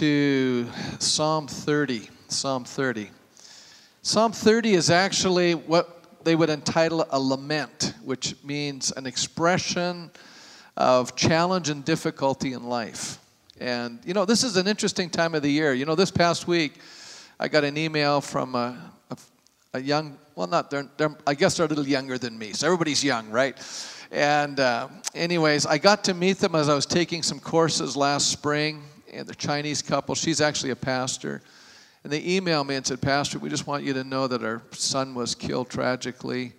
to Psalm 30. Psalm 30. Psalm 30 is actually what they would entitle a lament, which means an expression of challenge and difficulty in life. And, you know, this is an interesting time of the year. You know, this past week, I got an email from a, a, a young, well, not, they're, they're, I guess they're a little younger than me, so everybody's young, right? And, uh, anyways, I got to meet them as I was taking some courses last spring, and the Chinese couple, she's actually a pastor. And they emailed me and said, Pastor, we just want you to know that our son was killed tragically.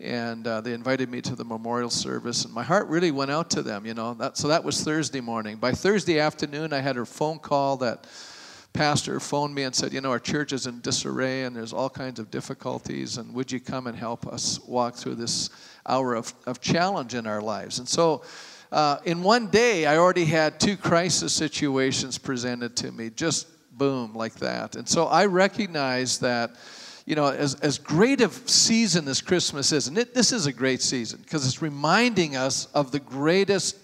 And uh, they invited me to the memorial service. And my heart really went out to them, you know. That, so that was Thursday morning. By Thursday afternoon, I had a phone call that pastor phoned me and said, You know, our church is in disarray and there's all kinds of difficulties. And would you come and help us walk through this hour of, of challenge in our lives? And so, uh, in one day, I already had two crisis situations presented to me, just boom, like that. And so I recognize that, you know, as, as great a season as Christmas is, and it, this is a great season because it's reminding us of the greatest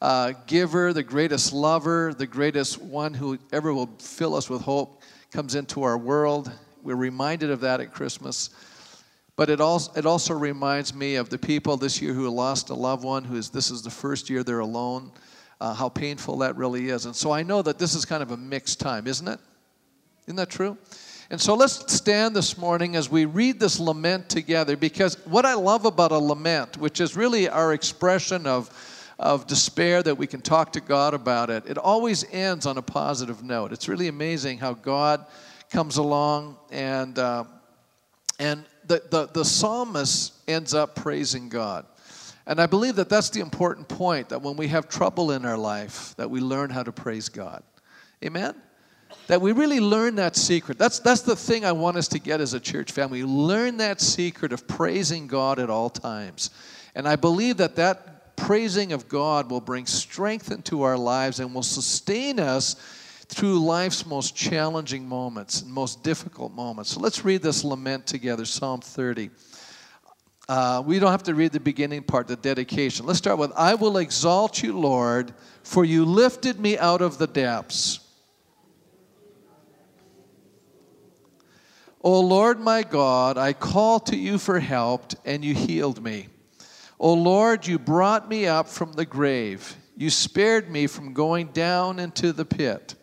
uh, giver, the greatest lover, the greatest one who ever will fill us with hope comes into our world. We're reminded of that at Christmas. But it also, it also reminds me of the people this year who lost a loved one, who is, this is the first year they're alone uh, how painful that really is. And so I know that this is kind of a mixed time, isn't it? Isn't that true? And so let's stand this morning as we read this lament together because what I love about a lament, which is really our expression of, of despair that we can talk to God about it, it always ends on a positive note. It's really amazing how God comes along and, uh, and the, the, the psalmist ends up praising God. And I believe that that's the important point that when we have trouble in our life, that we learn how to praise God. Amen? That we really learn that secret. That's, that's the thing I want us to get as a church family. Learn that secret of praising God at all times. And I believe that that praising of God will bring strength into our lives and will sustain us through life's most challenging moments and most difficult moments. So let's read this lament together, Psalm 30. Uh, we don't have to read the beginning part, the dedication. Let's start with I will exalt you, Lord, for you lifted me out of the depths. O Lord my God, I call to you for help, and you healed me. O Lord, you brought me up from the grave. You spared me from going down into the pit.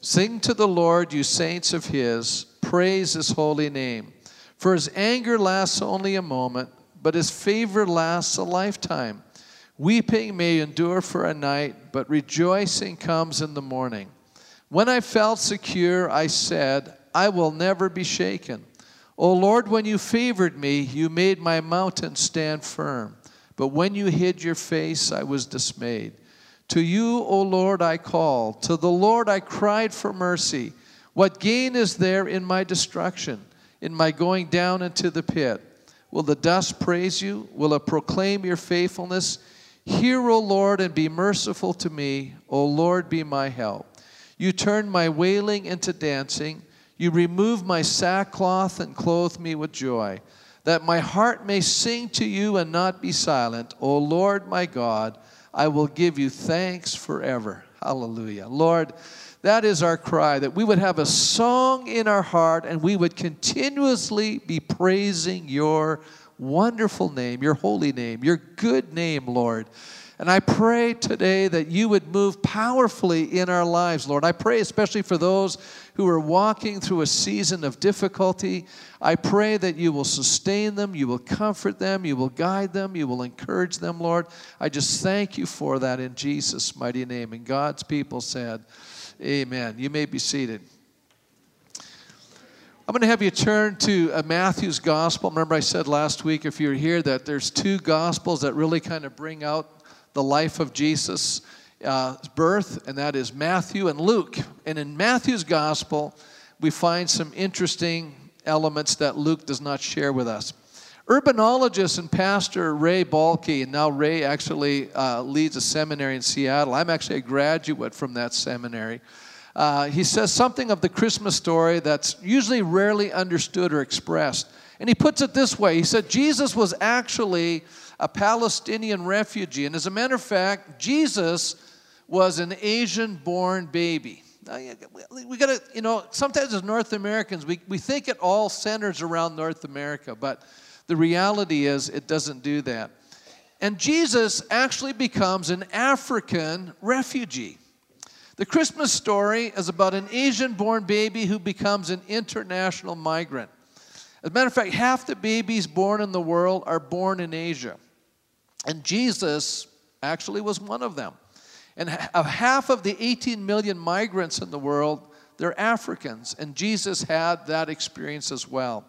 Sing to the Lord, you saints of his. Praise his holy name. For his anger lasts only a moment, but his favor lasts a lifetime. Weeping may endure for a night, but rejoicing comes in the morning. When I felt secure, I said, I will never be shaken. O Lord, when you favored me, you made my mountain stand firm. But when you hid your face, I was dismayed. To you, O Lord, I called. To the Lord I cried for mercy. What gain is there in my destruction? in my going down into the pit? Will the dust praise you? Will it proclaim your faithfulness? Hear, O Lord, and be merciful to me. O Lord, be my help. You turn my wailing into dancing. You remove my sackcloth and clothe me with joy, that my heart may sing to you and not be silent. O Lord, my God, I will give you thanks forever. Hallelujah. Lord, that is our cry, that we would have a song in our heart and we would continuously be praising your wonderful name, your holy name, your good name, Lord. And I pray today that you would move powerfully in our lives, Lord. I pray especially for those who are walking through a season of difficulty. I pray that you will sustain them, you will comfort them, you will guide them, you will encourage them, Lord. I just thank you for that in Jesus' mighty name. And God's people said, Amen. You may be seated. I'm going to have you turn to uh, Matthew's gospel. Remember, I said last week, if you're here, that there's two gospels that really kind of bring out the life of Jesus' uh, birth, and that is Matthew and Luke. And in Matthew's gospel, we find some interesting elements that Luke does not share with us. Urbanologist and pastor Ray Bakke, and now Ray actually uh, leads a seminary in Seattle. I'm actually a graduate from that seminary. Uh, he says something of the Christmas story that's usually rarely understood or expressed. And he puts it this way He said, Jesus was actually a Palestinian refugee. And as a matter of fact, Jesus was an Asian born baby. We got to, you know, sometimes as North Americans, we, we think it all centers around North America, but the reality is it doesn't do that. And Jesus actually becomes an African refugee. The Christmas story is about an Asian born baby who becomes an international migrant. As a matter of fact, half the babies born in the world are born in Asia. And Jesus actually was one of them. And half of the 18 million migrants in the world, they're Africans. And Jesus had that experience as well.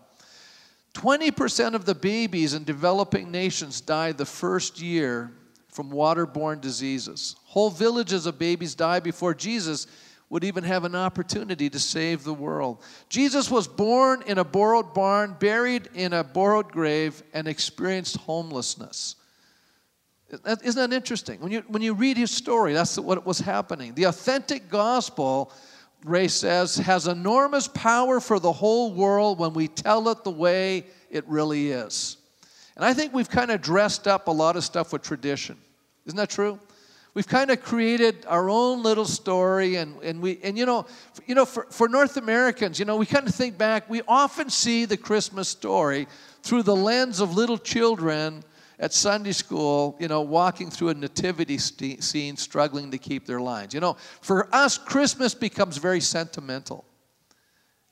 20% of the babies in developing nations die the first year from waterborne diseases. Whole villages of babies die before Jesus would even have an opportunity to save the world. Jesus was born in a borrowed barn, buried in a borrowed grave, and experienced homelessness. Isn't that interesting? When you, when you read his story, that's what was happening. The authentic gospel, Ray says, has enormous power for the whole world when we tell it the way it really is. And I think we've kind of dressed up a lot of stuff with tradition. Isn't that true? We've kind of created our own little story, and, and we and you know, you know, for, for North Americans, you know, we kind of think back. We often see the Christmas story through the lens of little children at Sunday school, you know, walking through a nativity st- scene, struggling to keep their lines. You know, for us, Christmas becomes very sentimental.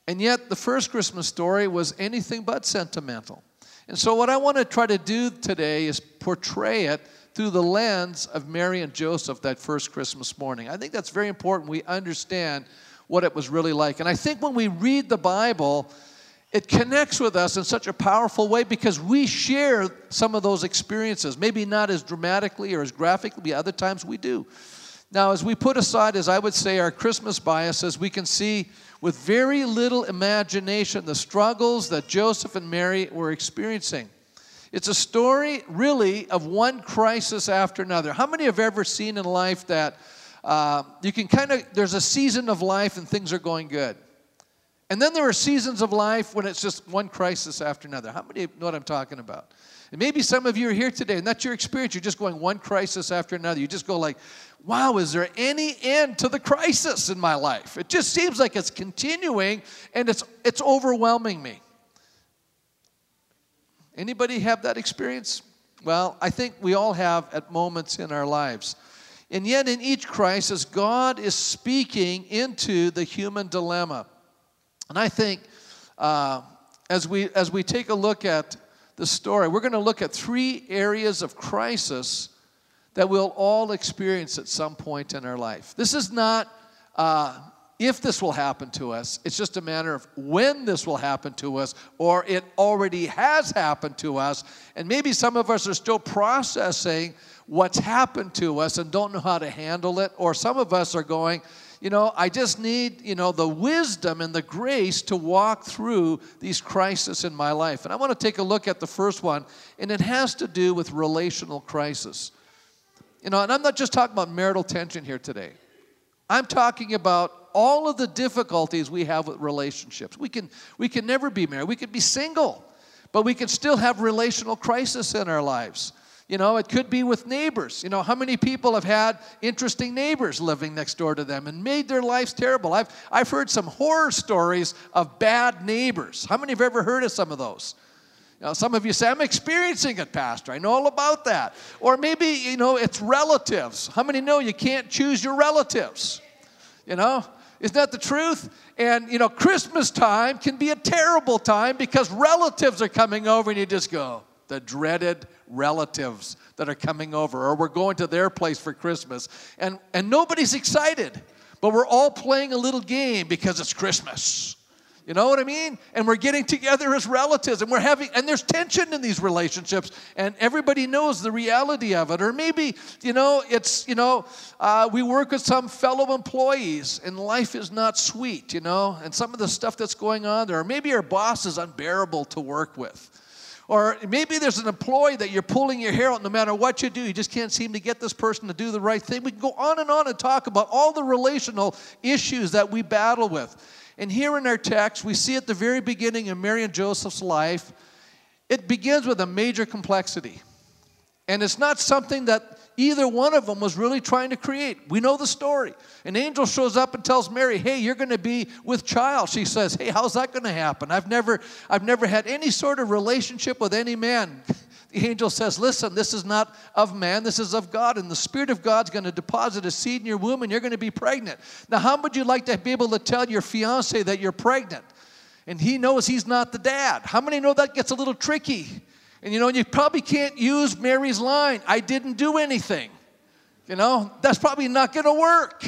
And yet, the first Christmas story was anything but sentimental. And so, what I want to try to do today is portray it through the lens of Mary and Joseph that first Christmas morning. I think that's very important. We understand what it was really like. And I think when we read the Bible, it connects with us in such a powerful way because we share some of those experiences. Maybe not as dramatically or as graphically, other times we do. Now, as we put aside, as I would say, our Christmas biases, we can see with very little imagination the struggles that Joseph and Mary were experiencing. It's a story, really, of one crisis after another. How many have ever seen in life that uh, you can kind of, there's a season of life and things are going good? And then there are seasons of life when it's just one crisis after another. How many know what I'm talking about? And maybe some of you are here today and that's your experience. You're just going one crisis after another. You just go like, wow, is there any end to the crisis in my life? It just seems like it's continuing and it's, it's overwhelming me. Anybody have that experience? Well, I think we all have at moments in our lives. And yet, in each crisis, God is speaking into the human dilemma. And I think uh, as, we, as we take a look at the story, we're going to look at three areas of crisis that we'll all experience at some point in our life. This is not uh, if this will happen to us, it's just a matter of when this will happen to us, or it already has happened to us. And maybe some of us are still processing what's happened to us and don't know how to handle it, or some of us are going, you know, I just need, you know, the wisdom and the grace to walk through these crises in my life. And I want to take a look at the first one, and it has to do with relational crisis. You know, and I'm not just talking about marital tension here today. I'm talking about all of the difficulties we have with relationships. We can, we can never be married. We could be single, but we can still have relational crisis in our lives. You know, it could be with neighbors. You know, how many people have had interesting neighbors living next door to them and made their lives terrible? I've, I've heard some horror stories of bad neighbors. How many have ever heard of some of those? You know, some of you say, I'm experiencing it, Pastor. I know all about that. Or maybe, you know, it's relatives. How many know you can't choose your relatives? You know, isn't that the truth? And, you know, Christmas time can be a terrible time because relatives are coming over and you just go, the dreaded relatives that are coming over, or we're going to their place for Christmas. And, and nobody's excited, but we're all playing a little game because it's Christmas. You know what I mean? And we're getting together as relatives and we're having, and there's tension in these relationships and everybody knows the reality of it. Or maybe, you know, it's, you know, uh, we work with some fellow employees and life is not sweet, you know, and some of the stuff that's going on there. Or maybe our boss is unbearable to work with. Or maybe there's an employee that you're pulling your hair out no matter what you do. You just can't seem to get this person to do the right thing. We can go on and on and talk about all the relational issues that we battle with. And here in our text, we see at the very beginning of Mary and Joseph's life, it begins with a major complexity. And it's not something that either one of them was really trying to create. We know the story. An angel shows up and tells Mary, "Hey, you're going to be with child." She says, "Hey, how's that going to happen? I've never I've never had any sort of relationship with any man." The angel says, Listen, this is not of man, this is of God. And the Spirit of God's going to deposit a seed in your womb and you're going to be pregnant. Now, how would you like to be able to tell your fiance that you're pregnant? And he knows he's not the dad. How many know that gets a little tricky? And you know, you probably can't use Mary's line, I didn't do anything. You know, that's probably not going to work.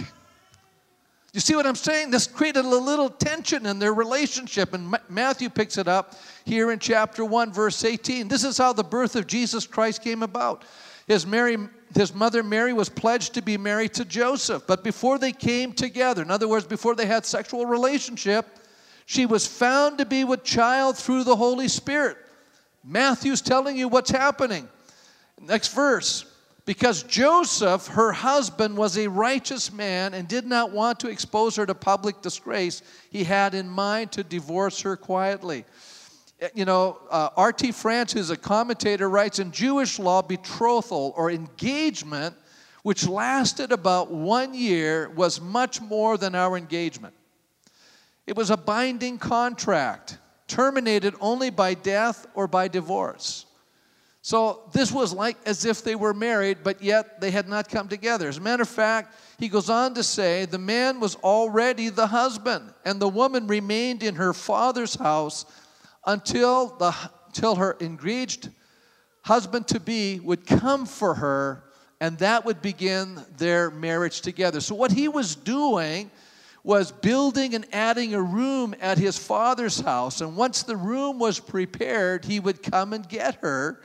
You see what I'm saying? This created a little tension in their relationship, and Matthew picks it up here in chapter 1, verse 18. This is how the birth of Jesus Christ came about. His, Mary, his mother Mary was pledged to be married to Joseph, but before they came together, in other words, before they had sexual relationship, she was found to be with child through the Holy Spirit. Matthew's telling you what's happening. Next verse. Because Joseph, her husband, was a righteous man and did not want to expose her to public disgrace, he had in mind to divorce her quietly. You know, uh, R.T. France, who's a commentator, writes in Jewish law, betrothal or engagement, which lasted about one year, was much more than our engagement. It was a binding contract, terminated only by death or by divorce. So this was like as if they were married, but yet they had not come together. As a matter of fact, he goes on to say the man was already the husband, and the woman remained in her father's house until, the, until her engaged husband to be would come for her, and that would begin their marriage together. So, what he was doing was building and adding a room at his father's house, and once the room was prepared, he would come and get her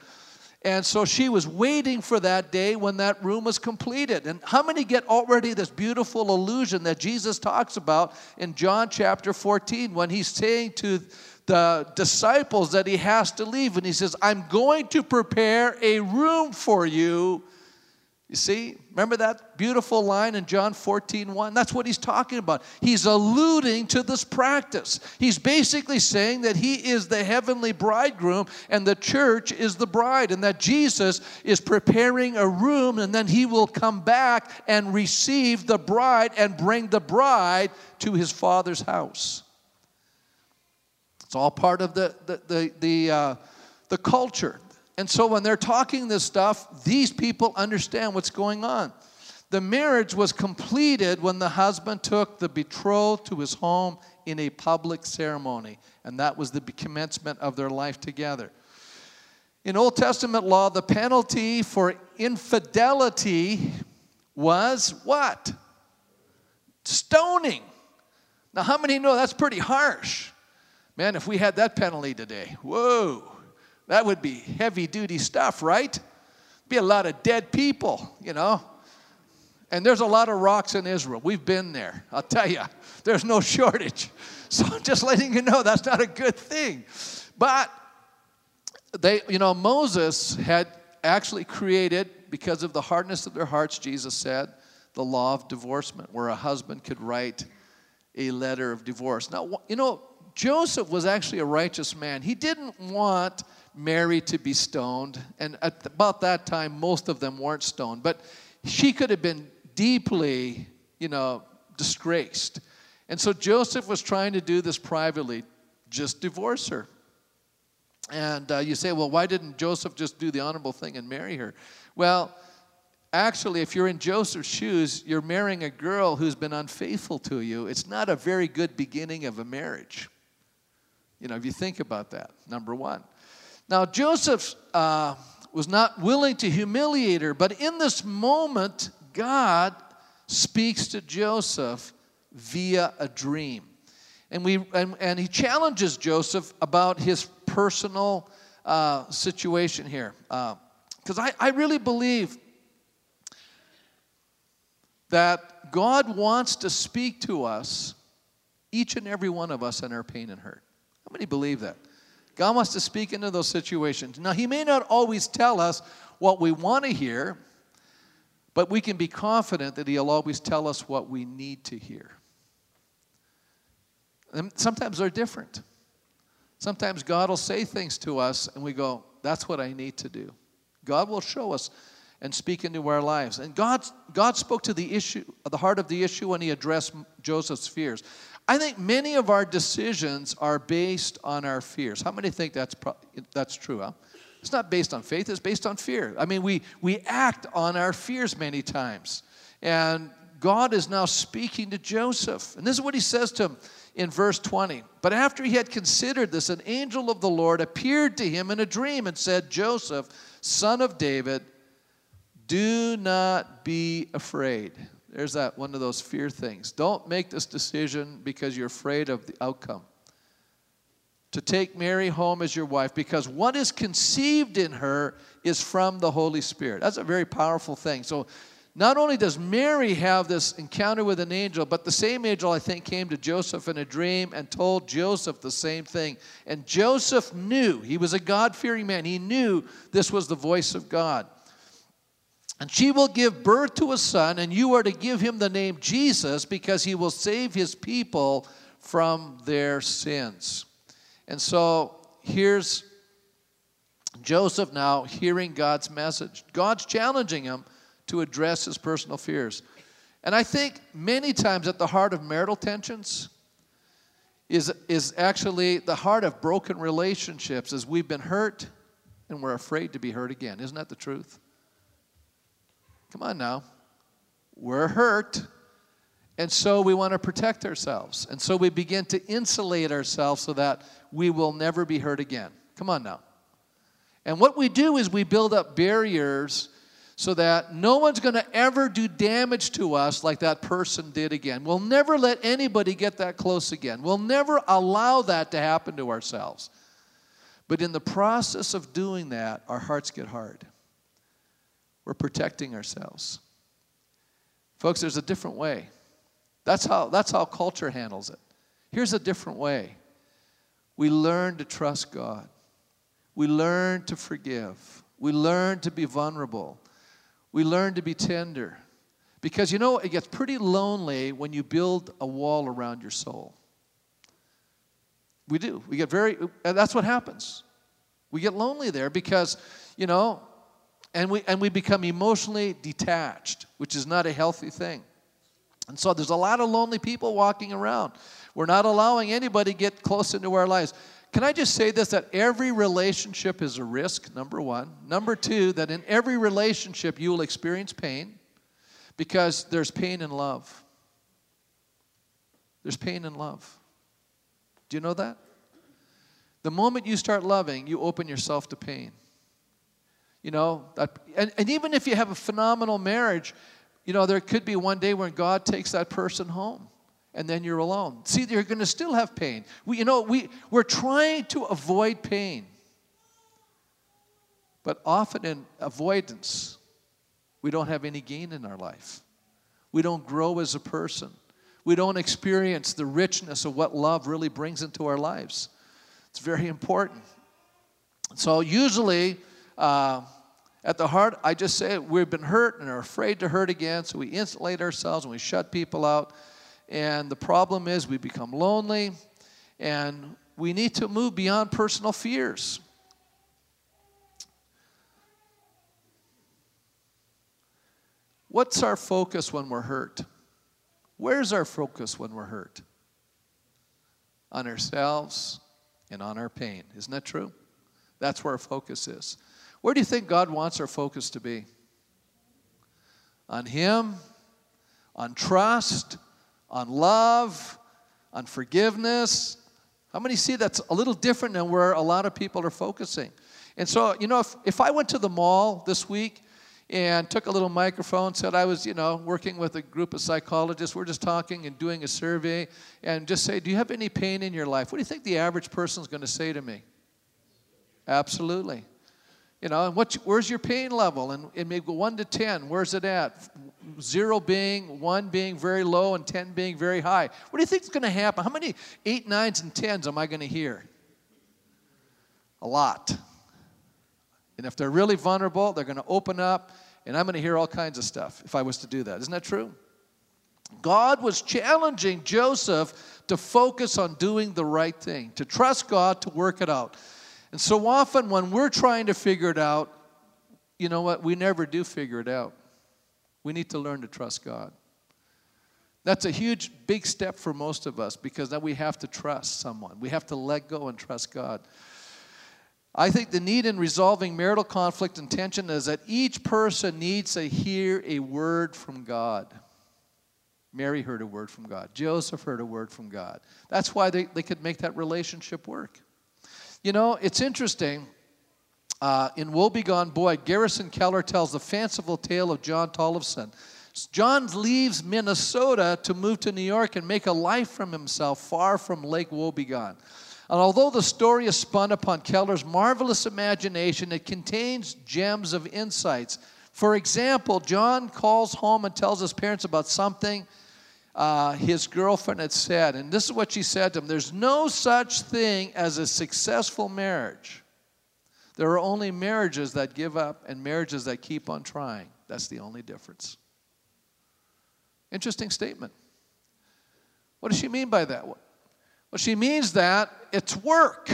and so she was waiting for that day when that room was completed. And how many get already this beautiful illusion that Jesus talks about in John chapter 14 when he's saying to the disciples that he has to leave? And he says, I'm going to prepare a room for you you see, remember that beautiful line in John 14 1? That's what he's talking about. He's alluding to this practice. He's basically saying that he is the heavenly bridegroom and the church is the bride, and that Jesus is preparing a room and then he will come back and receive the bride and bring the bride to his father's house. It's all part of the, the, the, the, uh, the culture. And so when they're talking this stuff, these people understand what's going on. The marriage was completed when the husband took the betrothed to his home in a public ceremony, and that was the commencement of their life together. In Old Testament law, the penalty for infidelity was what? Stoning. Now, how many know that's pretty harsh? Man, if we had that penalty today, whoa. That would be heavy duty stuff, right? Be a lot of dead people, you know. And there's a lot of rocks in Israel. We've been there. I'll tell you, there's no shortage. So I'm just letting you know that's not a good thing. But they, you know, Moses had actually created, because of the hardness of their hearts, Jesus said, the law of divorcement, where a husband could write a letter of divorce. Now, you know, Joseph was actually a righteous man. He didn't want Mary to be stoned. And at about that time, most of them weren't stoned. But she could have been deeply, you know, disgraced. And so Joseph was trying to do this privately just divorce her. And uh, you say, well, why didn't Joseph just do the honorable thing and marry her? Well, actually, if you're in Joseph's shoes, you're marrying a girl who's been unfaithful to you. It's not a very good beginning of a marriage. You know, if you think about that, number one. Now, Joseph uh, was not willing to humiliate her, but in this moment, God speaks to Joseph via a dream. And, we, and, and he challenges Joseph about his personal uh, situation here. Because uh, I, I really believe that God wants to speak to us, each and every one of us, in our pain and hurt. How many believe that? God wants to speak into those situations. Now, He may not always tell us what we want to hear, but we can be confident that He'll always tell us what we need to hear. And sometimes they're different. Sometimes God will say things to us, and we go, That's what I need to do. God will show us. and speak into our lives. And God, God spoke to the issue, the heart of the issue when he addressed Joseph's fears. I think many of our decisions are based on our fears. How many think that's, pro- that's true, huh? It's not based on faith, it's based on fear. I mean, we, we act on our fears many times. And God is now speaking to Joseph. And this is what he says to him in verse 20. But after he had considered this, an angel of the Lord appeared to him in a dream and said, Joseph, son of David, do not be afraid. There's that one of those fear things. Don't make this decision because you're afraid of the outcome. To take Mary home as your wife because what is conceived in her is from the Holy Spirit. That's a very powerful thing. So, not only does Mary have this encounter with an angel, but the same angel, I think, came to Joseph in a dream and told Joseph the same thing. And Joseph knew, he was a God fearing man, he knew this was the voice of God. And she will give birth to a son, and you are to give him the name Jesus because he will save his people from their sins. And so here's Joseph now hearing God's message. God's challenging him to address his personal fears. And I think many times at the heart of marital tensions is, is actually the heart of broken relationships as we've been hurt and we're afraid to be hurt again. Isn't that the truth? Come on now. We're hurt. And so we want to protect ourselves. And so we begin to insulate ourselves so that we will never be hurt again. Come on now. And what we do is we build up barriers so that no one's going to ever do damage to us like that person did again. We'll never let anybody get that close again. We'll never allow that to happen to ourselves. But in the process of doing that, our hearts get hard. We're protecting ourselves. Folks, there's a different way. That's how, that's how culture handles it. Here's a different way we learn to trust God, we learn to forgive, we learn to be vulnerable, we learn to be tender. Because you know, it gets pretty lonely when you build a wall around your soul. We do. We get very, that's what happens. We get lonely there because, you know, and we, and we become emotionally detached, which is not a healthy thing. And so there's a lot of lonely people walking around. We're not allowing anybody get close into our lives. Can I just say this that every relationship is a risk, number one. Number two, that in every relationship you will experience pain because there's pain in love. There's pain in love. Do you know that? The moment you start loving, you open yourself to pain. You know, and, and even if you have a phenomenal marriage, you know, there could be one day when God takes that person home and then you're alone. See, you're going to still have pain. We, you know, we, we're trying to avoid pain. But often in avoidance, we don't have any gain in our life. We don't grow as a person. We don't experience the richness of what love really brings into our lives. It's very important. So, usually, uh, at the heart, I just say we've been hurt and are afraid to hurt again, so we insulate ourselves and we shut people out. And the problem is we become lonely and we need to move beyond personal fears. What's our focus when we're hurt? Where's our focus when we're hurt? On ourselves and on our pain. Isn't that true? That's where our focus is. Where do you think God wants our focus to be? On Him, on trust, on love, on forgiveness. How many see that's a little different than where a lot of people are focusing? And so, you know, if, if I went to the mall this week and took a little microphone, said I was, you know, working with a group of psychologists, we're just talking and doing a survey, and just say, Do you have any pain in your life? What do you think the average person is going to say to me? Absolutely. You know, and what, where's your pain level? And, it may go one to 10, where's it at? Zero being, one being very low, and 10 being very high. What do you think is going to happen? How many eight, nines, and tens am I going to hear? A lot. And if they're really vulnerable, they're going to open up, and I'm going to hear all kinds of stuff if I was to do that. Isn't that true? God was challenging Joseph to focus on doing the right thing, to trust God to work it out. And so often when we're trying to figure it out, you know what? We never do figure it out. We need to learn to trust God. That's a huge, big step for most of us because now we have to trust someone. We have to let go and trust God. I think the need in resolving marital conflict and tension is that each person needs to hear a word from God. Mary heard a word from God. Joseph heard a word from God. That's why they, they could make that relationship work. You know, it's interesting. Uh, in Wobegon Boy, Garrison Keillor tells the fanciful tale of John Tollefson. John leaves Minnesota to move to New York and make a life from himself far from Lake Wobegon. And although the story is spun upon Keillor's marvelous imagination, it contains gems of insights. For example, John calls home and tells his parents about something uh, his girlfriend had said. And this is what she said to him There's no such thing as a successful marriage. There are only marriages that give up and marriages that keep on trying. That's the only difference. Interesting statement. What does she mean by that? Well, she means that it's work.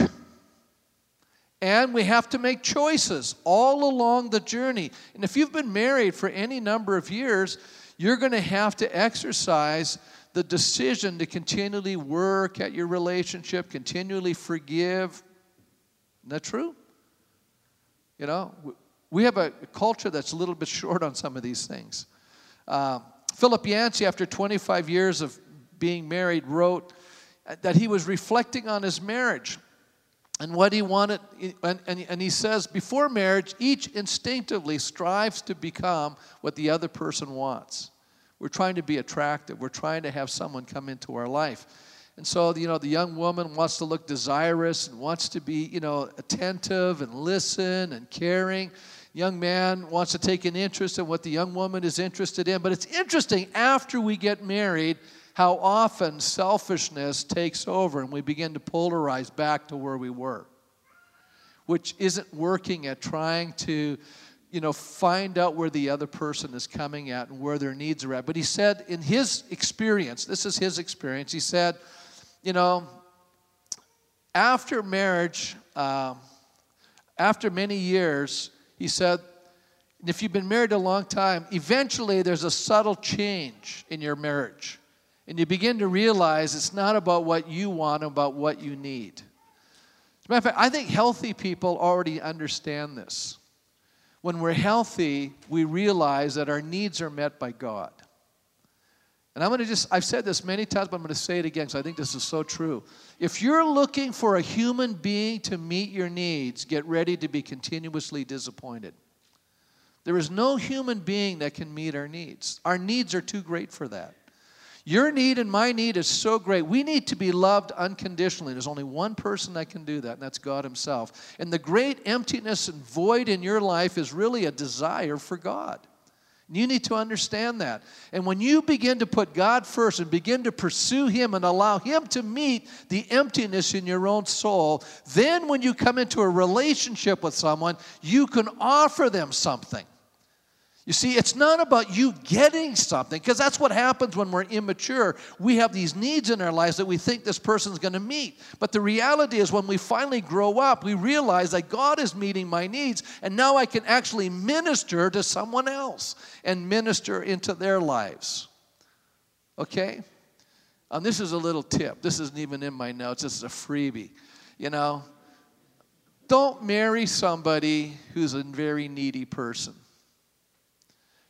And we have to make choices all along the journey. And if you've been married for any number of years, you're going to have to exercise the decision to continually work at your relationship, continually forgive. Isn't that true? You know, we have a culture that's a little bit short on some of these things. Uh, Philip Yancey, after 25 years of being married, wrote that he was reflecting on his marriage and what he wanted. And, and, and he says, before marriage, each instinctively strives to become what the other person wants. We're trying to be attractive, we're trying to have someone come into our life. And so, you know, the young woman wants to look desirous and wants to be, you know, attentive and listen and caring. Young man wants to take an interest in what the young woman is interested in. But it's interesting after we get married how often selfishness takes over and we begin to polarize back to where we were, which isn't working at trying to you know, find out where the other person is coming at and where their needs are at. But he said, in his experience, this is his experience, he said, you know, after marriage, uh, after many years, he said, if you've been married a long time, eventually there's a subtle change in your marriage. And you begin to realize it's not about what you want, about what you need. As a matter of fact, I think healthy people already understand this. When we're healthy, we realize that our needs are met by God. And I'm going to just, I've said this many times, but I'm going to say it again because I think this is so true. If you're looking for a human being to meet your needs, get ready to be continuously disappointed. There is no human being that can meet our needs. Our needs are too great for that. Your need and my need is so great. We need to be loved unconditionally. There's only one person that can do that, and that's God Himself. And the great emptiness and void in your life is really a desire for God. You need to understand that. And when you begin to put God first and begin to pursue Him and allow Him to meet the emptiness in your own soul, then when you come into a relationship with someone, you can offer them something. You see, it's not about you getting something, because that's what happens when we're immature. We have these needs in our lives that we think this person's going to meet. But the reality is, when we finally grow up, we realize that God is meeting my needs, and now I can actually minister to someone else and minister into their lives. Okay? And this is a little tip. This isn't even in my notes, this is a freebie. You know, don't marry somebody who's a very needy person.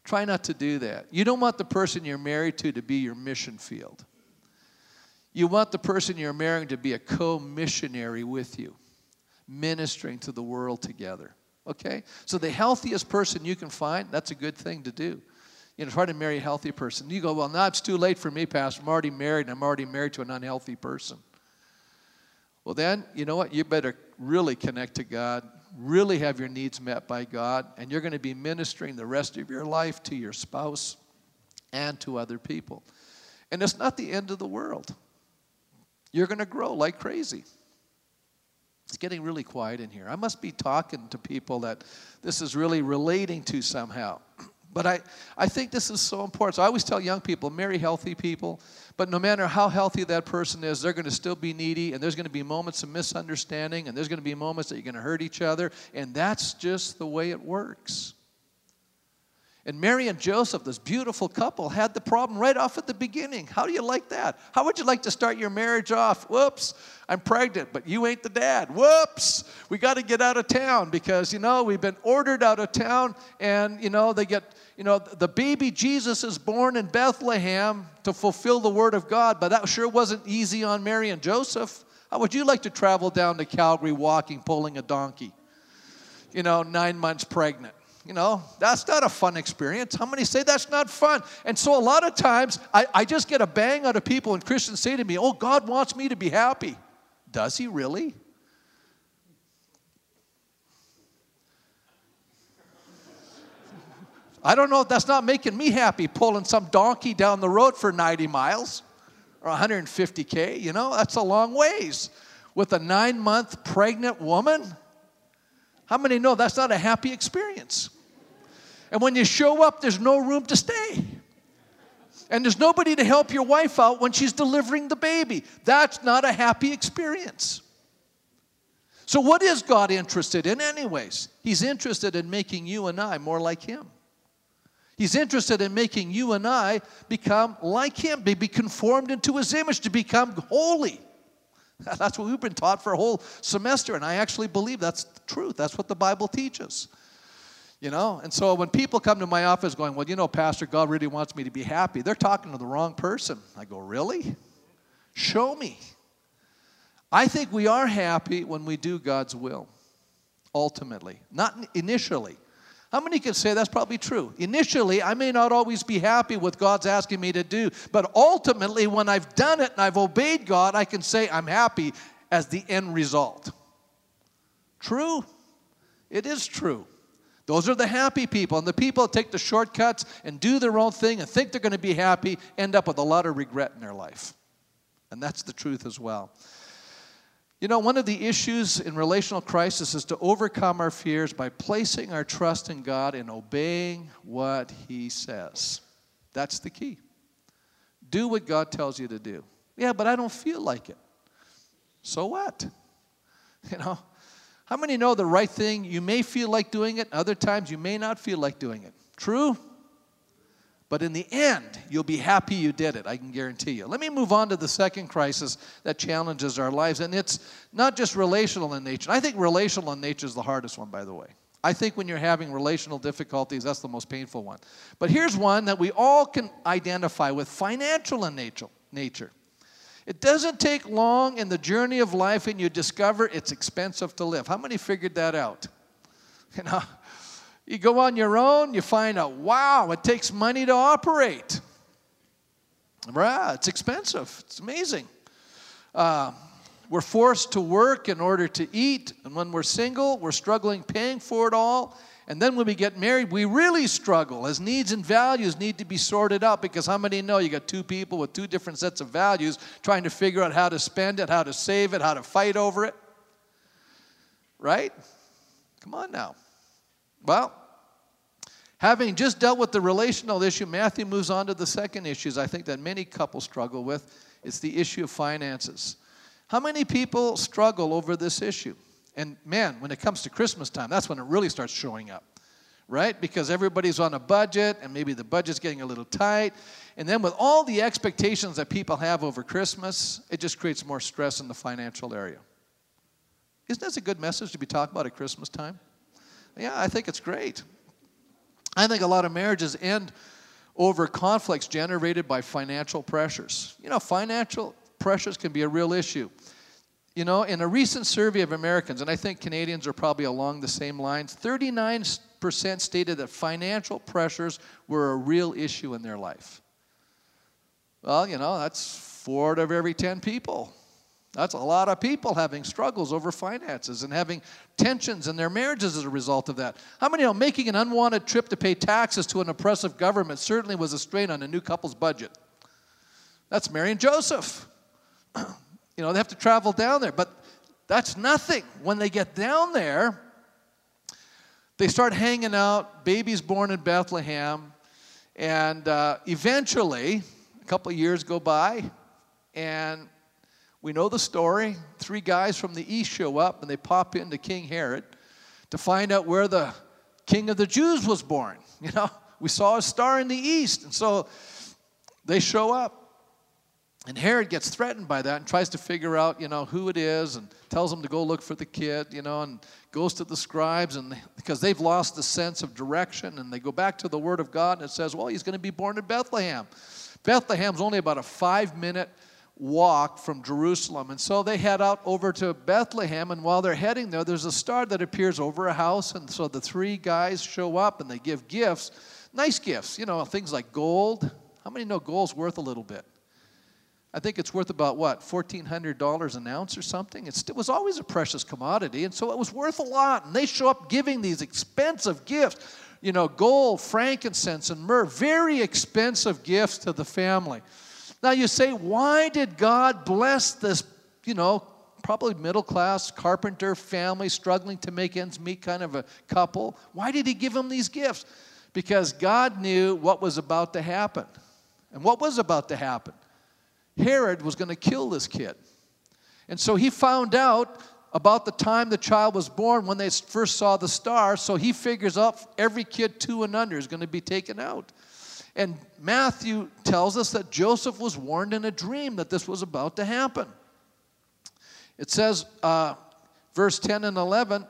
Try not to do that. You don't want the person you're married to to be your mission field. You want the person you're marrying to be a co missionary with you, ministering to the world together. Okay? So, the healthiest person you can find, that's a good thing to do. You know, try to marry a healthy person. You go, well, now it's too late for me, Pastor. I'm already married and I'm already married to an unhealthy person. Well, then, you know what? You better really connect to God really have your needs met by God, and you're going to be ministering the rest of your life to your spouse and to other people. And it's not the end of the world. You're going to grow like crazy. It's getting really quiet in here. I must be talking to people that this is really relating to somehow. But I, I think this is so important. So I always tell young people marry healthy people, but no matter how healthy that person is, they're going to still be needy, and there's going to be moments of misunderstanding, and there's going to be moments that you're going to hurt each other, and that's just the way it works. And Mary and Joseph, this beautiful couple, had the problem right off at the beginning. How do you like that? How would you like to start your marriage off? Whoops, I'm pregnant, but you ain't the dad. Whoops, we got to get out of town because, you know, we've been ordered out of town and, you know, they get, you know, the baby Jesus is born in Bethlehem to fulfill the word of God, but that sure wasn't easy on Mary and Joseph. How would you like to travel down to Calgary walking, pulling a donkey? You know, nine months pregnant. You know, that's not a fun experience. How many say that's not fun? And so a lot of times I, I just get a bang out of people and Christians say to me, Oh, God wants me to be happy. Does he really? I don't know if that's not making me happy pulling some donkey down the road for 90 miles or 150K. You know, that's a long ways. With a nine month pregnant woman, how many know that's not a happy experience? And when you show up, there's no room to stay. And there's nobody to help your wife out when she's delivering the baby. That's not a happy experience. So, what is God interested in, anyways? He's interested in making you and I more like Him. He's interested in making you and I become like Him, be conformed into His image, to become holy. That's what we've been taught for a whole semester, and I actually believe that's the truth. That's what the Bible teaches. You know, and so when people come to my office going, Well, you know, Pastor, God really wants me to be happy, they're talking to the wrong person. I go, Really? Show me. I think we are happy when we do God's will, ultimately, not initially. How many can say that's probably true? Initially, I may not always be happy with God's asking me to do, but ultimately, when I've done it and I've obeyed God, I can say I'm happy as the end result. True? It is true. Those are the happy people. And the people that take the shortcuts and do their own thing and think they're going to be happy end up with a lot of regret in their life. And that's the truth as well. You know, one of the issues in relational crisis is to overcome our fears by placing our trust in God and obeying what He says. That's the key. Do what God tells you to do. Yeah, but I don't feel like it. So what? You know, how many know the right thing? You may feel like doing it, other times you may not feel like doing it. True? But in the end, you'll be happy you did it, I can guarantee you. Let me move on to the second crisis that challenges our lives. And it's not just relational in nature. I think relational in nature is the hardest one, by the way. I think when you're having relational difficulties, that's the most painful one. But here's one that we all can identify with financial in nature. It doesn't take long in the journey of life and you discover it's expensive to live. How many figured that out? You know, you go on your own, you find out, wow, it takes money to operate. Right, it's expensive. It's amazing. Uh, we're forced to work in order to eat, and when we're single, we're struggling paying for it all. And then when we get married, we really struggle as needs and values need to be sorted out because how many know you got two people with two different sets of values trying to figure out how to spend it, how to save it, how to fight over it? Right? Come on now. Well, having just dealt with the relational issue, Matthew moves on to the second issues I think that many couples struggle with. It's the issue of finances. How many people struggle over this issue? And man, when it comes to Christmas time, that's when it really starts showing up, right? Because everybody's on a budget and maybe the budget's getting a little tight. And then with all the expectations that people have over Christmas, it just creates more stress in the financial area. Isn't that a good message to be talking about at Christmas time? Yeah, I think it's great. I think a lot of marriages end over conflicts generated by financial pressures. You know, financial pressures can be a real issue. You know, in a recent survey of Americans, and I think Canadians are probably along the same lines, 39% stated that financial pressures were a real issue in their life. Well, you know, that's four out of every 10 people. That's a lot of people having struggles over finances and having tensions in their marriages as a result of that. How many know making an unwanted trip to pay taxes to an oppressive government certainly was a strain on a new couple's budget? That's Mary and Joseph. you know, they have to travel down there, but that's nothing. When they get down there, they start hanging out, babies born in Bethlehem, and uh, eventually, a couple years go by, and we know the story. Three guys from the east show up and they pop into King Herod to find out where the king of the Jews was born. You know, We saw a star in the east. And so they show up. And Herod gets threatened by that and tries to figure out, you know, who it is and tells them to go look for the kid, you know, and goes to the scribes and because they've lost the sense of direction and they go back to the word of God and it says, well, he's going to be born in Bethlehem. Bethlehem's only about a 5-minute walk from Jerusalem. And so they head out over to Bethlehem and while they're heading there, there's a star that appears over a house and so the three guys show up and they give gifts, nice gifts, you know, things like gold. How many know gold's worth a little bit? I think it's worth about what, $1,400 an ounce or something? It's, it was always a precious commodity, and so it was worth a lot. And they show up giving these expensive gifts, you know, gold, frankincense, and myrrh, very expensive gifts to the family. Now you say, why did God bless this, you know, probably middle class carpenter family struggling to make ends meet kind of a couple? Why did He give them these gifts? Because God knew what was about to happen. And what was about to happen? Herod was going to kill this kid. And so he found out about the time the child was born when they first saw the star. So he figures out every kid two and under is going to be taken out. And Matthew tells us that Joseph was warned in a dream that this was about to happen. It says, uh, verse 10 and 11,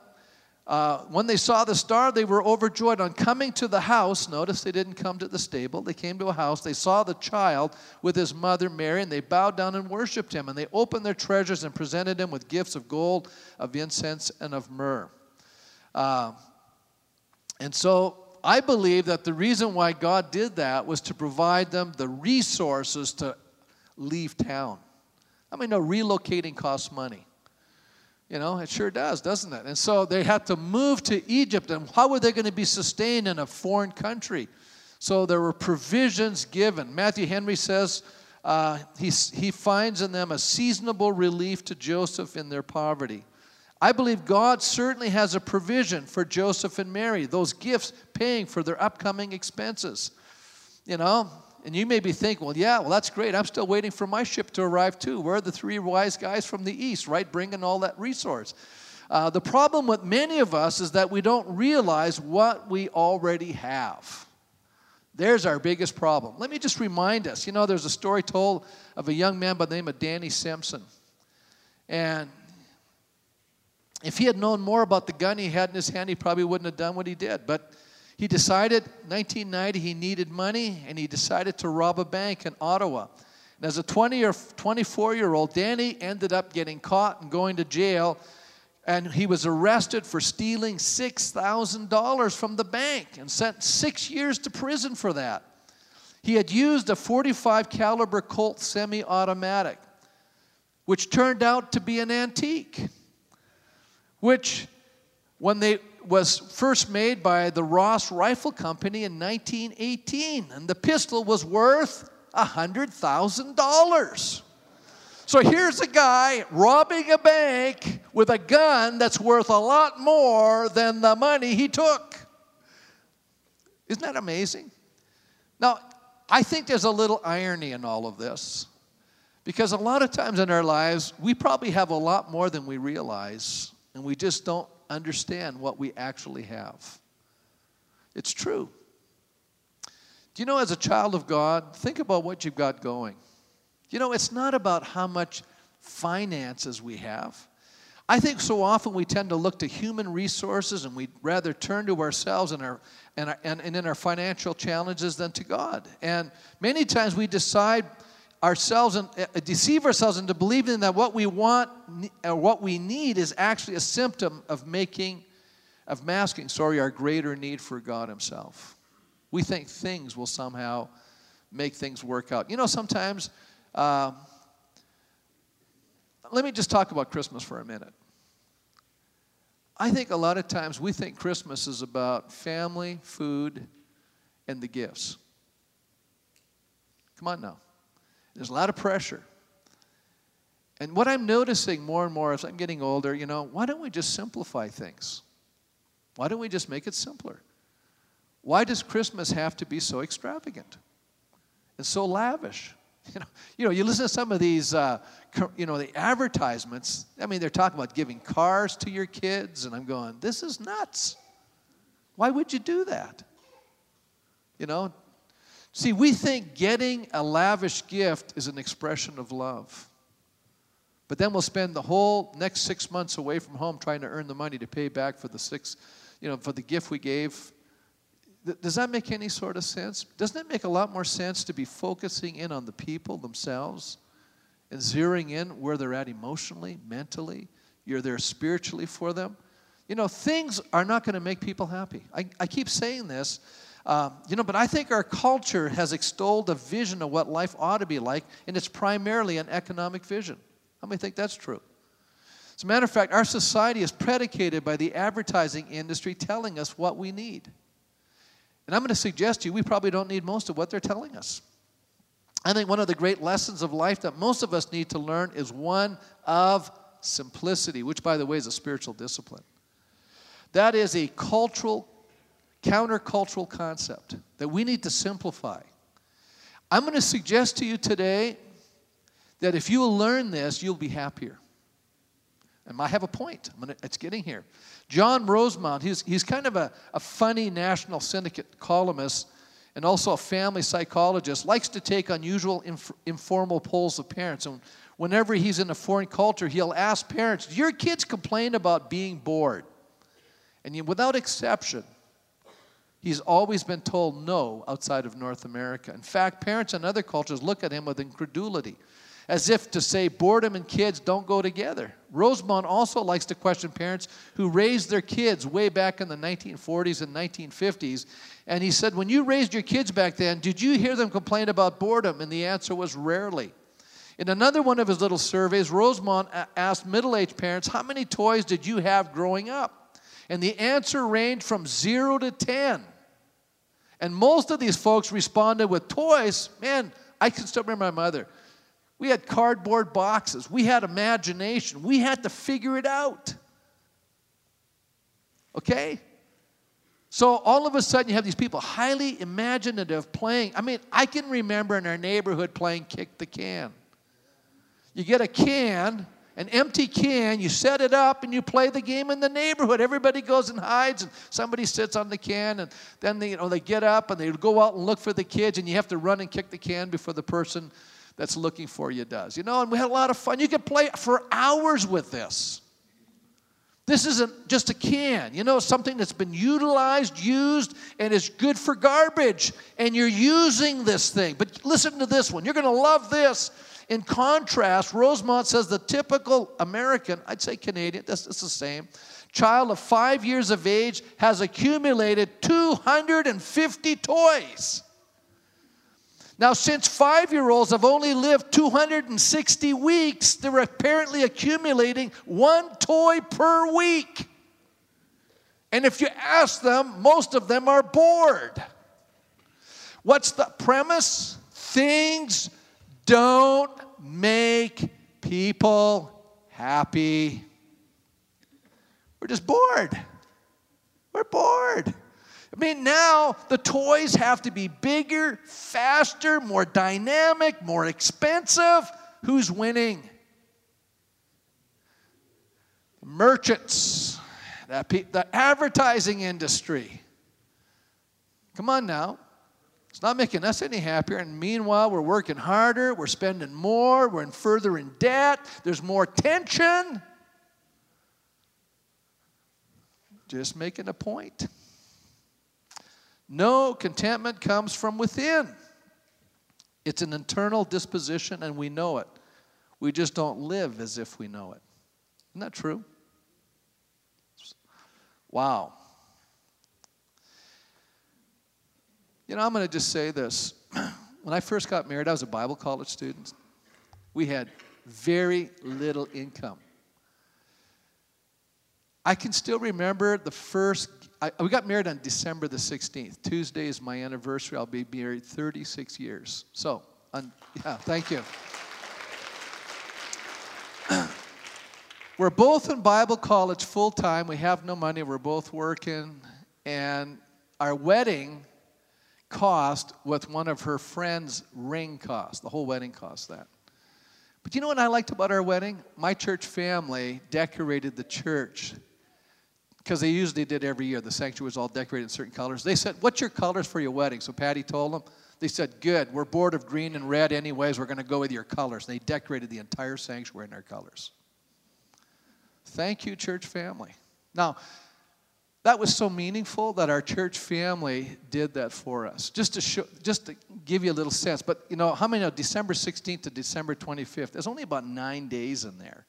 uh, when they saw the star, they were overjoyed. On coming to the house, notice they didn't come to the stable, they came to a house. They saw the child with his mother Mary, and they bowed down and worshiped him. And they opened their treasures and presented him with gifts of gold, of incense, and of myrrh. Uh, and so I believe that the reason why God did that was to provide them the resources to leave town. I mean, no, relocating costs money. You know, it sure does, doesn't it? And so they had to move to Egypt, and how were they going to be sustained in a foreign country? So there were provisions given. Matthew Henry says uh, he, he finds in them a seasonable relief to Joseph in their poverty. I believe God certainly has a provision for Joseph and Mary, those gifts paying for their upcoming expenses. You know, and you may be thinking, well, yeah, well, that's great. I'm still waiting for my ship to arrive too. Where are the three wise guys from the east, right? Bringing all that resource. Uh, the problem with many of us is that we don't realize what we already have. There's our biggest problem. Let me just remind us you know, there's a story told of a young man by the name of Danny Simpson. And if he had known more about the gun he had in his hand, he probably wouldn't have done what he did. But he decided, 1990, he needed money, and he decided to rob a bank in Ottawa. And as a 20 or 24 year old, Danny ended up getting caught and going to jail, and he was arrested for stealing $6,000 from the bank and sent six years to prison for that. He had used a 45 caliber Colt semi-automatic, which turned out to be an antique, which when they was first made by the Ross Rifle Company in 1918, and the pistol was worth $100,000. So here's a guy robbing a bank with a gun that's worth a lot more than the money he took. Isn't that amazing? Now, I think there's a little irony in all of this because a lot of times in our lives, we probably have a lot more than we realize, and we just don't understand what we actually have. It's true. Do you know, as a child of God, think about what you've got going. You know, it's not about how much finances we have. I think so often we tend to look to human resources and we'd rather turn to ourselves and, our, and, our, and, and in our financial challenges than to God. And many times we decide ourselves and uh, deceive ourselves into believing that what we want or what we need is actually a symptom of making of masking sorry our greater need for god himself. We think things will somehow make things work out. You know sometimes uh, let me just talk about christmas for a minute. I think a lot of times we think christmas is about family food and the gifts. Come on now there's a lot of pressure. And what I'm noticing more and more as I'm getting older, you know, why don't we just simplify things? Why don't we just make it simpler? Why does Christmas have to be so extravagant and so lavish? You know, you know, you listen to some of these, uh, you know, the advertisements. I mean, they're talking about giving cars to your kids, and I'm going, this is nuts. Why would you do that? You know? See, we think getting a lavish gift is an expression of love. But then we'll spend the whole next six months away from home trying to earn the money to pay back for the six, you know, for the gift we gave. Does that make any sort of sense? Doesn't it make a lot more sense to be focusing in on the people themselves and zeroing in where they're at emotionally, mentally? You're there spiritually for them. You know, things are not going to make people happy. I, I keep saying this, um, you know, but I think our culture has extolled a vision of what life ought to be like, and it's primarily an economic vision. How many think that's true? As a matter of fact, our society is predicated by the advertising industry telling us what we need. And I'm going to suggest to you, we probably don't need most of what they're telling us. I think one of the great lessons of life that most of us need to learn is one of simplicity, which, by the way, is a spiritual discipline. That is a cultural, countercultural concept that we need to simplify. I'm going to suggest to you today that if you learn this, you'll be happier. And I have a point. Gonna, it's getting here. John Rosemond, he's, he's kind of a, a funny National Syndicate columnist and also a family psychologist, likes to take unusual inf- informal polls of parents. And whenever he's in a foreign culture, he'll ask parents, Do your kids complain about being bored? And without exception, he's always been told no outside of North America. In fact, parents in other cultures look at him with incredulity, as if to say boredom and kids don't go together. Rosemond also likes to question parents who raised their kids way back in the 1940s and 1950s. And he said, When you raised your kids back then, did you hear them complain about boredom? And the answer was rarely. In another one of his little surveys, Rosemond asked middle aged parents, How many toys did you have growing up? And the answer ranged from zero to 10. And most of these folks responded with toys. Man, I can still remember my mother. We had cardboard boxes. We had imagination. We had to figure it out. Okay? So all of a sudden, you have these people highly imaginative playing. I mean, I can remember in our neighborhood playing kick the can. You get a can, an empty can, you set it up and you play the game in the neighborhood. Everybody goes and hides and somebody sits on the can and then they, you know, they get up and they go out and look for the kids and you have to run and kick the can before the person that's looking for you does. You know, and we had a lot of fun. You could play for hours with this. This isn't just a can, you know, something that's been utilized, used, and is good for garbage. And you're using this thing. But listen to this one. You're going to love this. In contrast, Rosemond says the typical American, I'd say Canadian, that's, that's the same, child of five years of age has accumulated 250 toys. Now, since five year olds have only lived 260 weeks, they're apparently accumulating one toy per week. And if you ask them, most of them are bored. What's the premise? Things don't make people happy. We're just bored. We're bored. I mean, now the toys have to be bigger, faster, more dynamic, more expensive. Who's winning? Merchants, that the advertising industry. Come on now. It's not making us any happier. And meanwhile, we're working harder, we're spending more, we're in further in debt, there's more tension. Just making a point. No, contentment comes from within. It's an internal disposition, and we know it. We just don't live as if we know it. Isn't that true? Wow. You know, I'm going to just say this. When I first got married, I was a Bible college student. We had very little income. I can still remember the first, I, we got married on December the 16th. Tuesday is my anniversary. I'll be married 36 years. So, yeah, thank you. we're both in Bible college full time. We have no money. We're both working. And our wedding cost what one of her friends' ring cost. The whole wedding cost that. But you know what I liked about our wedding? My church family decorated the church because they usually did every year. The sanctuary was all decorated in certain colors. They said, What's your colors for your wedding? So Patty told them. They said, Good, we're bored of green and red anyways. We're going to go with your colors. They decorated the entire sanctuary in their colors. Thank you, church family. Now, that was so meaningful that our church family did that for us just to show just to give you a little sense but you know how many know december 16th to december 25th there's only about nine days in there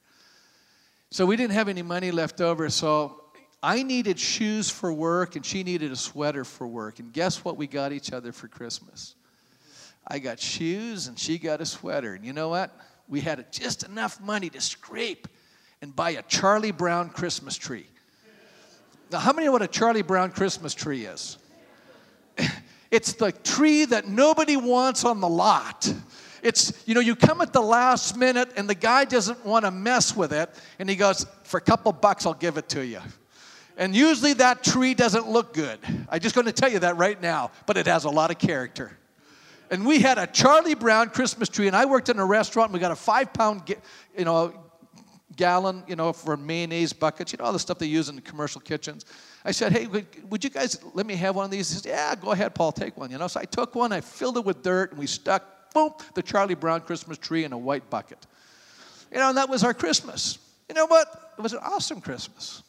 so we didn't have any money left over so I needed shoes for work, and she needed a sweater for work. And guess what we got each other for Christmas? I got shoes, and she got a sweater. And you know what? We had just enough money to scrape and buy a Charlie Brown Christmas tree. Now, how many know what a Charlie Brown Christmas tree is? It's the tree that nobody wants on the lot. It's, you know, you come at the last minute and the guy doesn't want to mess with it, and he goes, For a couple bucks, I'll give it to you. And usually that tree doesn't look good. I'm just going to tell you that right now, but it has a lot of character. And we had a Charlie Brown Christmas tree, and I worked in a restaurant, and we got a five pound, you know, gallon, you know, for mayonnaise buckets, you know, all the stuff they use in commercial kitchens. I said, hey, would, would you guys let me have one of these? He said, yeah, go ahead, Paul, take one, you know. So I took one, I filled it with dirt, and we stuck, boom, the Charlie Brown Christmas tree in a white bucket. You know, and that was our Christmas. You know what? It was an awesome Christmas.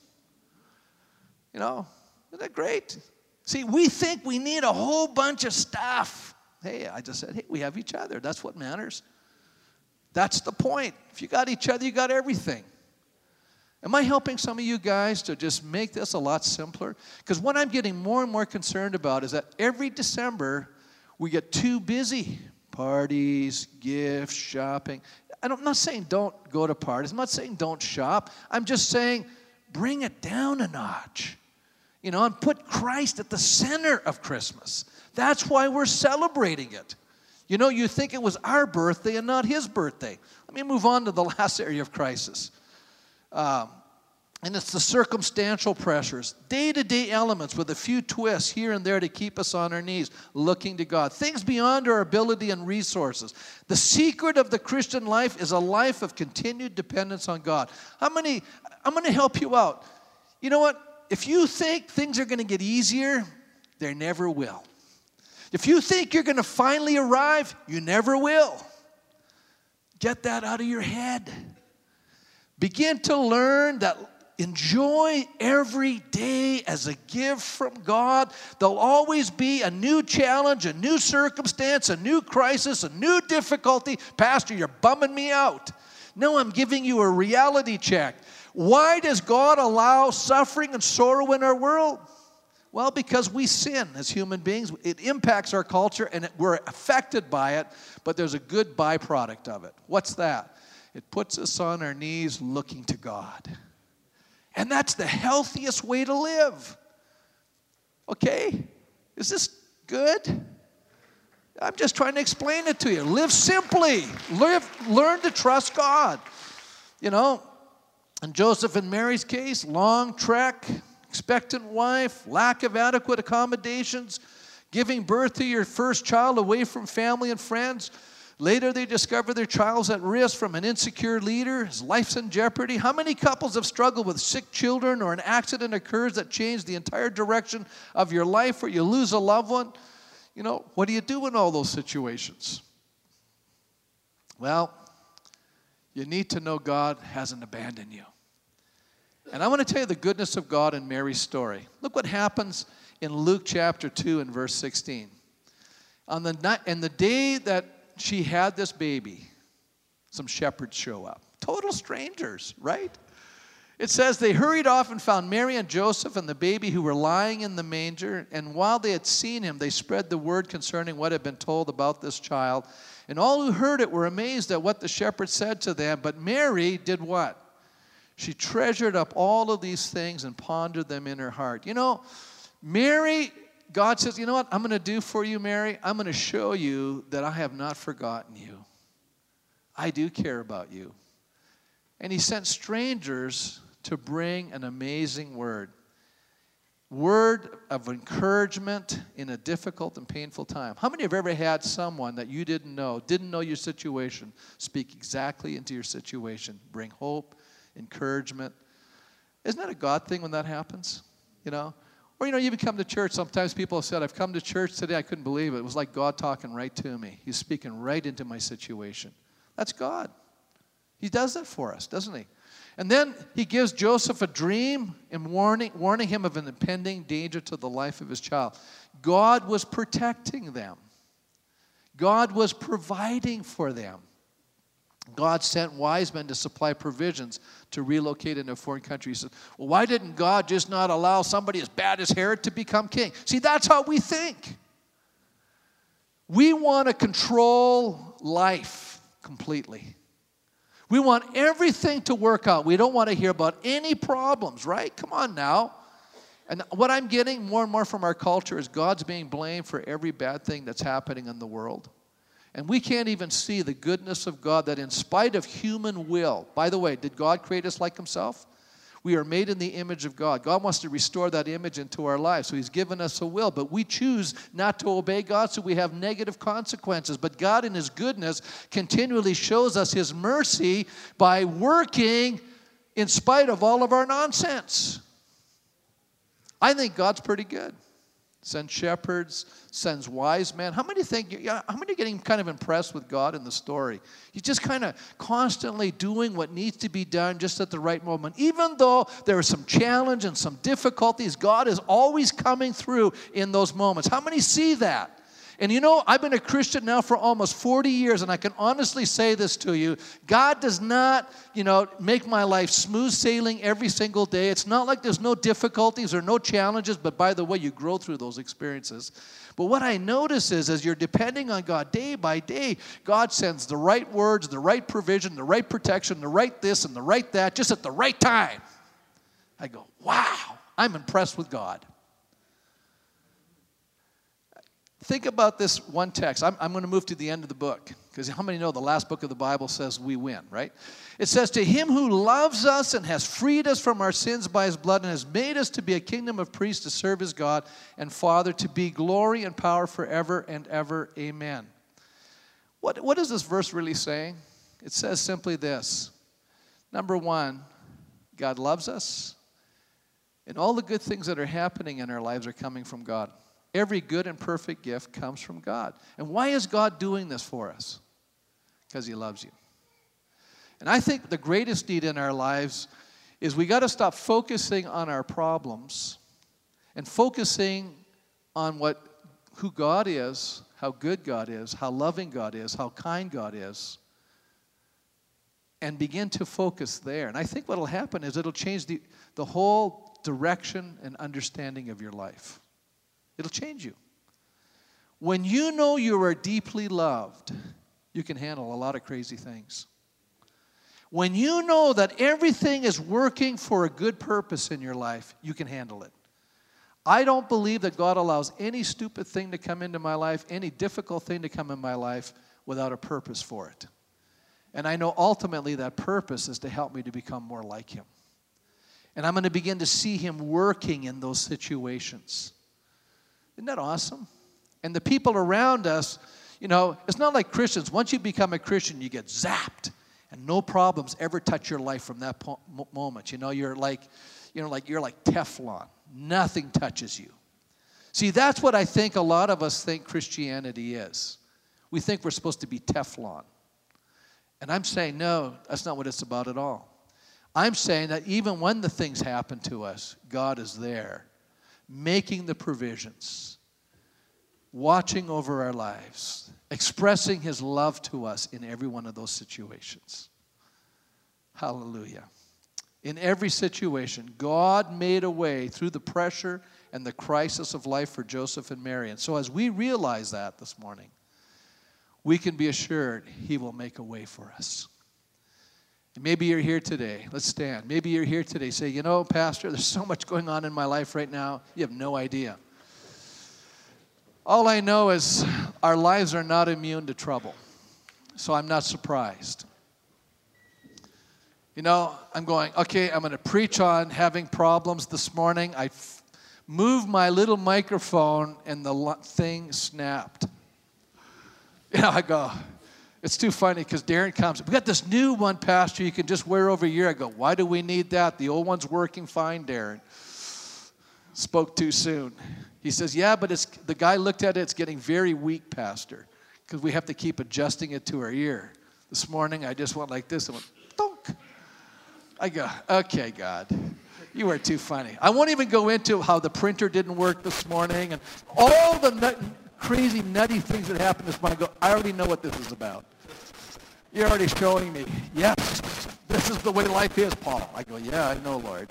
You know, isn't that great? See, we think we need a whole bunch of stuff. Hey, I just said, hey, we have each other. That's what matters. That's the point. If you got each other, you got everything. Am I helping some of you guys to just make this a lot simpler? Because what I'm getting more and more concerned about is that every December we get too busy. Parties, gifts, shopping. I'm not saying don't go to parties. I'm not saying don't shop. I'm just saying bring it down a notch you know, and put Christ at the center of Christmas. That's why we're celebrating it. You know, you think it was our birthday and not his birthday. Let me move on to the last area of crisis. Um, and it's the circumstantial pressures, day to day elements with a few twists here and there to keep us on our knees, looking to God. Things beyond our ability and resources. The secret of the Christian life is a life of continued dependence on God. How many, I'm going to help you out. You know what? if you think things are going to get easier, they never will. If you think you're going to finally arrive, you never will. Get that out of your head. Begin to learn that enjoy every day as a gift from God. There'll always be a new challenge, a new circumstance, a new crisis, a new difficulty. Pastor, you're bumming me out. No, I'm giving you a reality check. Why does God allow suffering and sorrow in our world? Well, because we sin as human beings. It impacts our culture and we're affected by it, but there's a good byproduct of it. What's that? It puts us on our knees looking to God. And that's the healthiest way to live. Okay? Is this good? I'm just trying to explain it to you. Live simply. Live, learn to trust God. You know, in Joseph and Mary's case, long trek, expectant wife, lack of adequate accommodations, giving birth to your first child away from family and friends. Later, they discover their child's at risk from an insecure leader. His life's in jeopardy. How many couples have struggled with sick children or an accident occurs that changed the entire direction of your life or you lose a loved one? You know, what do you do in all those situations? Well, you need to know God hasn't abandoned you. And I want to tell you the goodness of God in Mary's story. Look what happens in Luke chapter 2 and verse 16. On the night, and the day that she had this baby, some shepherds show up. Total strangers, right? It says they hurried off and found Mary and Joseph and the baby who were lying in the manger. And while they had seen him, they spread the word concerning what had been told about this child. And all who heard it were amazed at what the shepherds said to them. But Mary did what? She treasured up all of these things and pondered them in her heart. You know, Mary, God says, You know what I'm going to do for you, Mary? I'm going to show you that I have not forgotten you. I do care about you. And He sent strangers to bring an amazing word word of encouragement in a difficult and painful time. How many have ever had someone that you didn't know, didn't know your situation, speak exactly into your situation, bring hope, encouragement. Isn't that a God thing when that happens? You know? Or, you know, you even come to church. Sometimes people have said, I've come to church today. I couldn't believe it. It was like God talking right to me. He's speaking right into my situation. That's God. He does that for us, doesn't he? And then he gives Joseph a dream and warning, warning him of an impending danger to the life of his child. God was protecting them, God was providing for them. God sent wise men to supply provisions to relocate into a foreign country. He says, Well, why didn't God just not allow somebody as bad as Herod to become king? See, that's how we think. We want to control life completely. We want everything to work out. We don't want to hear about any problems, right? Come on now. And what I'm getting more and more from our culture is God's being blamed for every bad thing that's happening in the world. And we can't even see the goodness of God that, in spite of human will, by the way, did God create us like Himself? We are made in the image of God. God wants to restore that image into our lives. So He's given us a will, but we choose not to obey God, so we have negative consequences. But God, in His goodness, continually shows us His mercy by working in spite of all of our nonsense. I think God's pretty good sends shepherds, sends wise men. How many think, how many are getting kind of impressed with God in the story? He's just kind of constantly doing what needs to be done just at the right moment. Even though there is some challenge and some difficulties, God is always coming through in those moments. How many see that? And you know, I've been a Christian now for almost 40 years, and I can honestly say this to you God does not, you know, make my life smooth sailing every single day. It's not like there's no difficulties or no challenges, but by the way, you grow through those experiences. But what I notice is as you're depending on God day by day, God sends the right words, the right provision, the right protection, the right this and the right that, just at the right time. I go, wow, I'm impressed with God. Think about this one text. I'm, I'm going to move to the end of the book because how many know the last book of the Bible says we win, right? It says, To him who loves us and has freed us from our sins by his blood and has made us to be a kingdom of priests to serve his God and Father, to be glory and power forever and ever. Amen. What, what is this verse really saying? It says simply this Number one, God loves us, and all the good things that are happening in our lives are coming from God. Every good and perfect gift comes from God. And why is God doing this for us? Because He loves you. And I think the greatest need in our lives is we got to stop focusing on our problems and focusing on what who God is, how good God is, how loving God is, how kind God is, and begin to focus there. And I think what will happen is it'll change the, the whole direction and understanding of your life. It'll change you. When you know you are deeply loved, you can handle a lot of crazy things. When you know that everything is working for a good purpose in your life, you can handle it. I don't believe that God allows any stupid thing to come into my life, any difficult thing to come in my life without a purpose for it. And I know ultimately that purpose is to help me to become more like Him. And I'm going to begin to see Him working in those situations. Isn't that awesome? And the people around us, you know, it's not like Christians. Once you become a Christian, you get zapped, and no problems ever touch your life from that po- moment. You know, you're like, you know, like you're like Teflon. Nothing touches you. See, that's what I think a lot of us think Christianity is. We think we're supposed to be Teflon. And I'm saying, no, that's not what it's about at all. I'm saying that even when the things happen to us, God is there making the provisions, watching over our lives, expressing his love to us in every one of those situations. Hallelujah. In every situation, God made a way through the pressure and the crisis of life for Joseph and Mary. And so, as we realize that this morning, we can be assured He will make a way for us. Maybe you're here today. Let's stand. Maybe you're here today. Say, you know, Pastor, there's so much going on in my life right now. You have no idea. All I know is our lives are not immune to trouble. So I'm not surprised. You know, I'm going, okay, I'm going to preach on having problems this morning. I f- moved my little microphone and the thing snapped. You know, I go, It's too funny because Darren comes. We got this new one, Pastor. You can just wear over a year. I go, why do we need that? The old one's working fine, Darren. Spoke too soon. He says, yeah, but it's the guy looked at it. It's getting very weak, Pastor, because we have to keep adjusting it to our ear. This morning, I just went like this and went, donk. I go, okay, God, you are too funny. I won't even go into how the printer didn't work this morning and all the nut, crazy, nutty things that happened this morning. I go, I already know what this is about. You're already showing me. Yes, this is the way life is, Paul. I go, yeah, I know, Lord.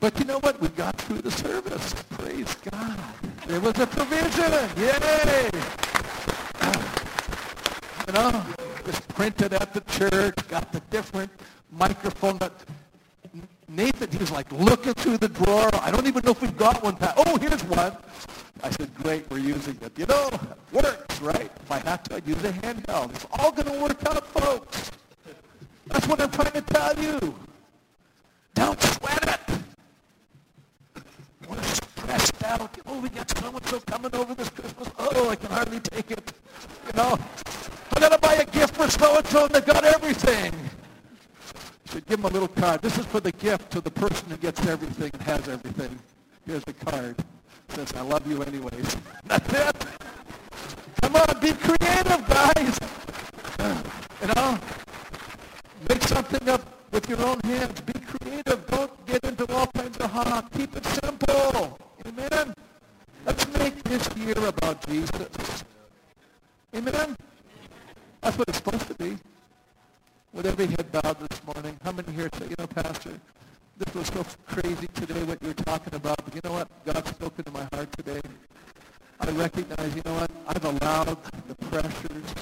But you know what? We got through the service. Praise God. There was a provision. Yay! You know, just printed at the church, got the different microphone that Nathan, he was like looking through the drawer. I don't even know if we've got one. Pat. Oh, here's one. I said, great, we're using it. You know, works, right? If I have to, I'd use a handheld. It's all going to work out, folks. That's what I'm trying to tell you. Don't sweat it. We're stressed out. Oh, we got so-and-so coming over this Christmas. Oh, I can hardly take it. You know, I got to buy a gift for so-and-so and they've got everything. Give them a little card. This is for the gift to the person who gets everything and has everything. Here's the card says, I love you anyways. That's it. Come on, be creative, guys. You know, make something up with your own hands. Be creative. Don't get into all kinds of ha. Keep it simple. Amen. Let's make this year about Jesus. Amen. That's what it's supposed to be. With every head bowed this morning, how many here say, you know, Pastor, this was so crazy today what you were talking about, but you know what? God spoke into my heart today. I recognize, you know what? I've allowed the pressures,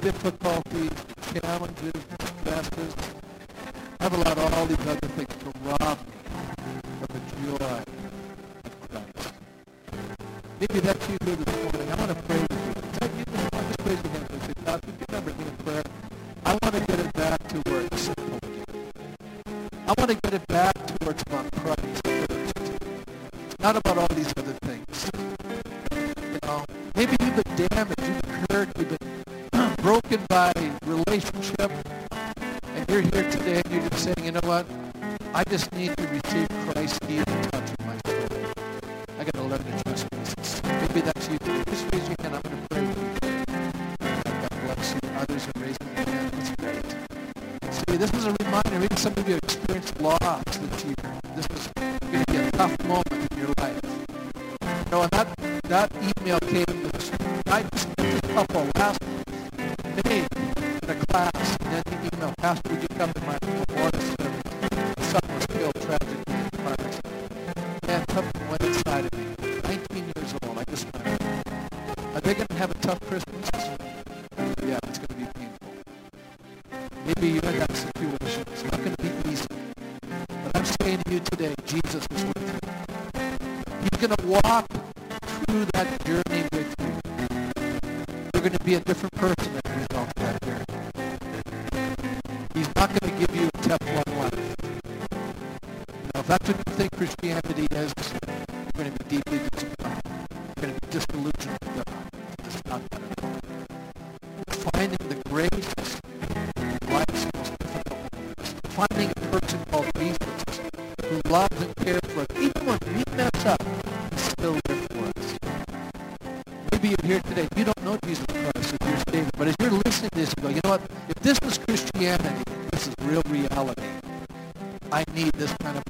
difficulties, challenges, stresses. I've allowed all these other things to rob me of the joy of Christ. Maybe that's you here this morning. I want to pray with you. Is that you this morning? Just raise your hand and say, God, would you remember me in prayer? I want to get it back to where it's supposed I want to get it back towards about Christ first. Not about all these other things. You know, maybe you've been damaged, you've been hurt, you've been broken by relationship, and you're here today and you're just saying, you know what? I just need to receive up, he's still there for us. Maybe you're here today. You don't know Jesus Christ as your Savior. But as you're listening to this, you go, you know what? If this was Christianity, this is real reality. I need this kind of